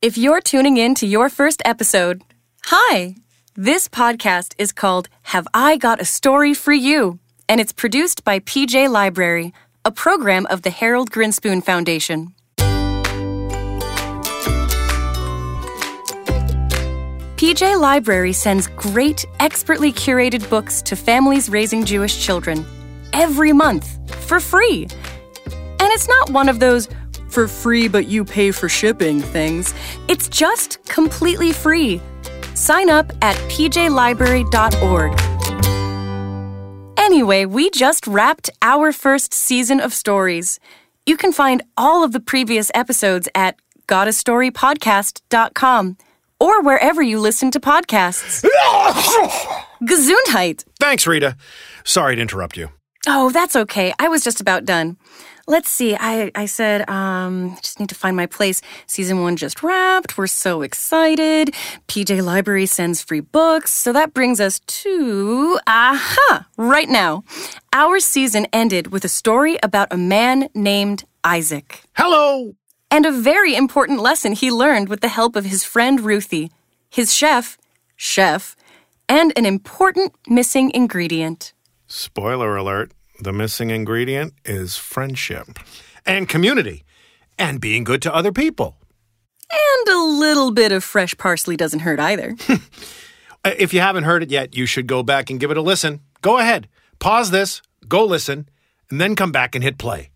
If you're tuning in to your first episode, hi! This podcast is called Have I Got a Story for You? And it's produced by PJ Library, a program of the Harold Grinspoon Foundation. PJ Library sends great, expertly curated books to families raising Jewish children every month for free. And it's not one of those for free but you pay for shipping things. It's just completely free. Sign up at pjlibrary.org. Anyway, we just wrapped our first season of stories. You can find all of the previous episodes at gotastorypodcast.com or wherever you listen to podcasts. Gesundheit. Thanks, Rita. Sorry to interrupt you. Oh, that's okay. I was just about done. Let's see. I, I said, um, just need to find my place. Season one just wrapped. We're so excited. PJ Library sends free books. So that brings us to, aha, right now. Our season ended with a story about a man named Isaac Hello. and a very important lesson he learned with the help of his friend Ruthie, his chef, chef, and an important missing ingredient. Spoiler alert the missing ingredient is friendship and community and being good to other people. And a little bit of fresh parsley doesn't hurt either. If you haven't heard it yet, you should go back and give it a listen. Go ahead, pause this, go listen, and then come back and hit play.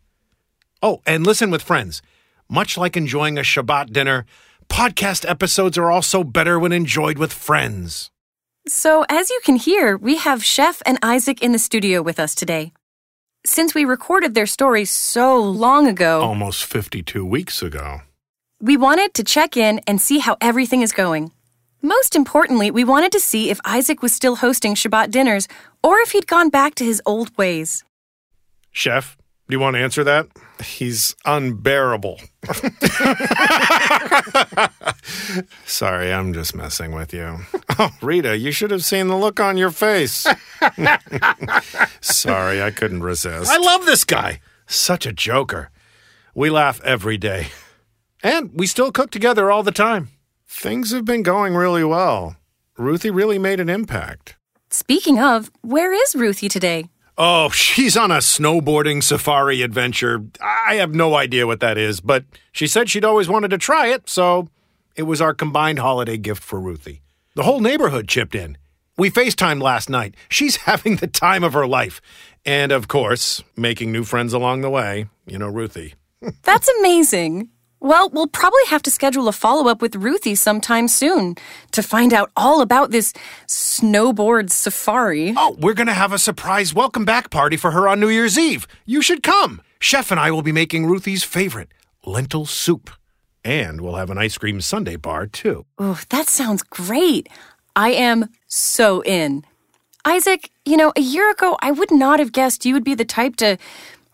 Oh, and listen with friends. Much like enjoying a Shabbat dinner, podcast episodes are also better when enjoyed with friends. So, as you can hear, we have Chef and Isaac in the studio with us today. Since we recorded their story so long ago, Almost 52 weeks ago. we wanted to check in and see how everything is going. Most importantly, we wanted to see if Isaac was still hosting Shabbat dinners or if he'd gone back to his old ways. Chef, do you want to answer that? He's unbearable. Sorry, I'm just messing with you. Oh, Rita, you should have seen the look on your face. Sorry, I couldn't resist. I love this guy. Such a joker. We laugh every day. And we still cook together all the time. Things have been going really well. Ruthie really made an impact. Speaking of, where is Ruthie today? Oh, she's on a snowboarding safari adventure. I have no idea what that is, but she said she'd always wanted to try it, so it was our combined holiday gift for Ruthie. The whole neighborhood chipped in. We FaceTimed last night. She's having the time of her life. And of course, making new friends along the way. You know, Ruthie. That's amazing. Well, we'll probably have to schedule a follow up with Ruthie sometime soon to find out all about this snowboard safari. Oh, we're going to have a surprise welcome back party for her on New Year's Eve. You should come. Chef and I will be making Ruthie's favorite, lentil soup. And we'll have an ice cream sundae bar, too. Ooh, that sounds great. I am so in. Isaac, you know, a year ago, I would not have guessed you would be the type to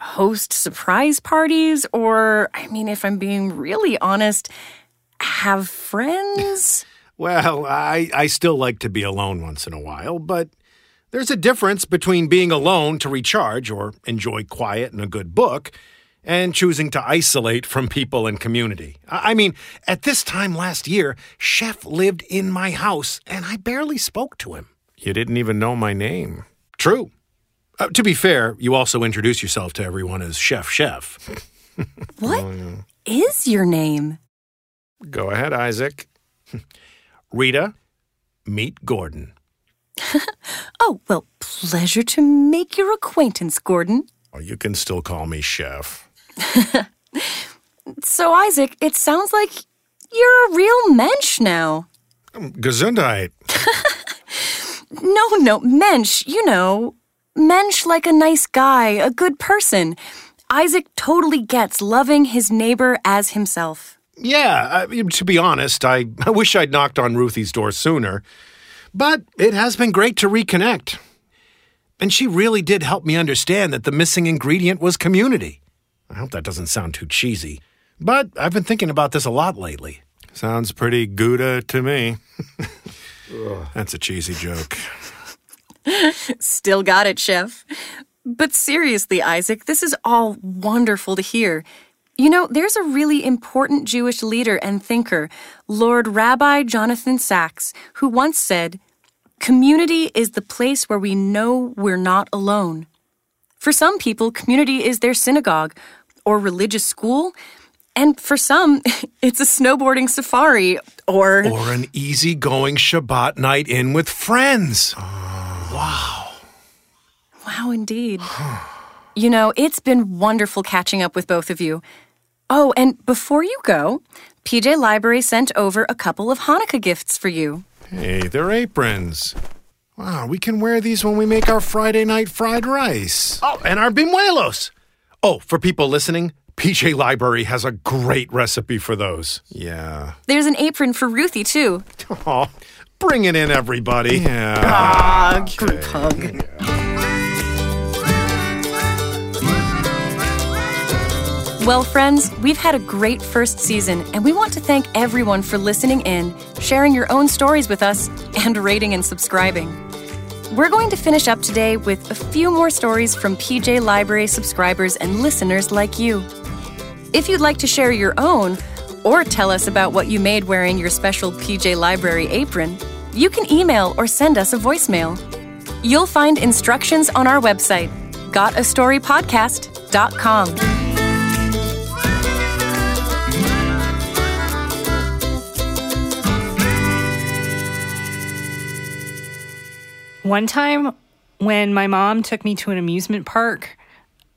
host surprise parties, or, I mean, if I'm being really honest, have friends. Well, I, I still like to be alone once in a while, but there's a difference between being alone to recharge or enjoy quiet and a good book and choosing to isolate from people and community. I I mean, at this time last year, Chef lived in my house and I barely spoke to him. You didn't even know my name. True. Uh, to be fair, you also introduce yourself to everyone as Chef Chef. What is your name? Go ahead, Isaac. Rita, meet Gordon. Oh, well, pleasure to make your acquaintance, Gordon. Oh, you can still call me Chef. So, Isaac, it sounds like you're a real mensch now. Gesundheit. No, no, mensch, you know. Mensch like a nice guy, a good person. Isaac totally gets loving his neighbor as himself. Yeah, I mean, to be honest, I, I wish I'd knocked on Ruthie's door sooner. But it has been great to reconnect. And she really did help me understand that the missing ingredient was community. I hope that doesn't sound too cheesy. But I've been thinking about this a lot lately. Sounds pretty Gouda to me. That's a cheesy joke. Still got it, Chef. But seriously, Isaac, this is all wonderful to hear. You know, there's a really important Jewish leader and thinker, Lord Rabbi Jonathan Sacks, who once said, Community is the place where we know we're not alone. For some people, community is their synagogue or religious school. And for some, it's a snowboarding safari or. Or an easygoing Shabbat night in with friends. Ah. wow. Wow, indeed. you know, it's been wonderful catching up with both of you. Oh, and before you go, PJ Library sent over a couple of Hanukkah gifts for you. Hey, they're aprons. Wow, we can wear these when we make our Friday night fried rice. Oh, and our bimuelos. Oh, for people listening, PJ Library has a great recipe for those. Yeah. There's an apron for Ruthie, too. Oh, bring it in, everybody. Yeah. Ah, okay. group hug. Well, friends, we've had a great first season, and we want to thank everyone for listening in, sharing your own stories with us, and rating and subscribing. We're going to finish up today with a few more stories from PJ Library subscribers and listeners like you. If you'd like to share your own, or tell us about what you made wearing your special PJ Library apron, you can email or send us a voicemail. You'll find instructions on our website, gotastorypodcast.com. One time when my mom took me to an amusement park,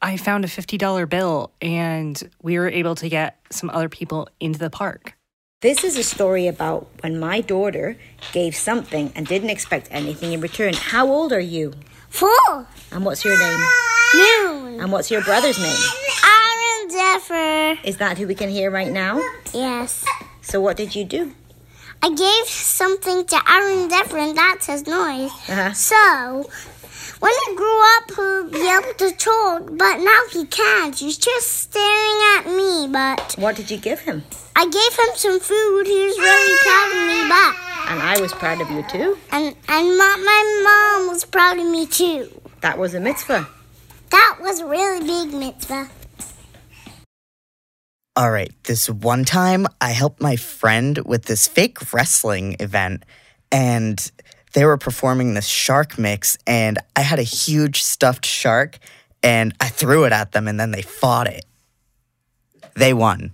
I found a $50 bill and we were able to get some other people into the park. This is a story about when my daughter gave something and didn't expect anything in return. How old are you? Four. And what's your name? Moon. And what's your brother's name? Aaron Zephyr. Is that who we can hear right now? Yes. So what did you do? I gave something to Aaron and that's his noise. Uh-huh. So, when he grew up, he'll be able to talk, but now he can't. He's just staring at me, but... What did you give him? I gave him some food. He was really proud of me But And I was proud of you too. And, and my, my mom was proud of me too. That was a mitzvah. That was a really big mitzvah. All right, this one time I helped my friend with this fake wrestling event and they were performing this shark mix and I had a huge stuffed shark and I threw it at them and then they fought it. They won.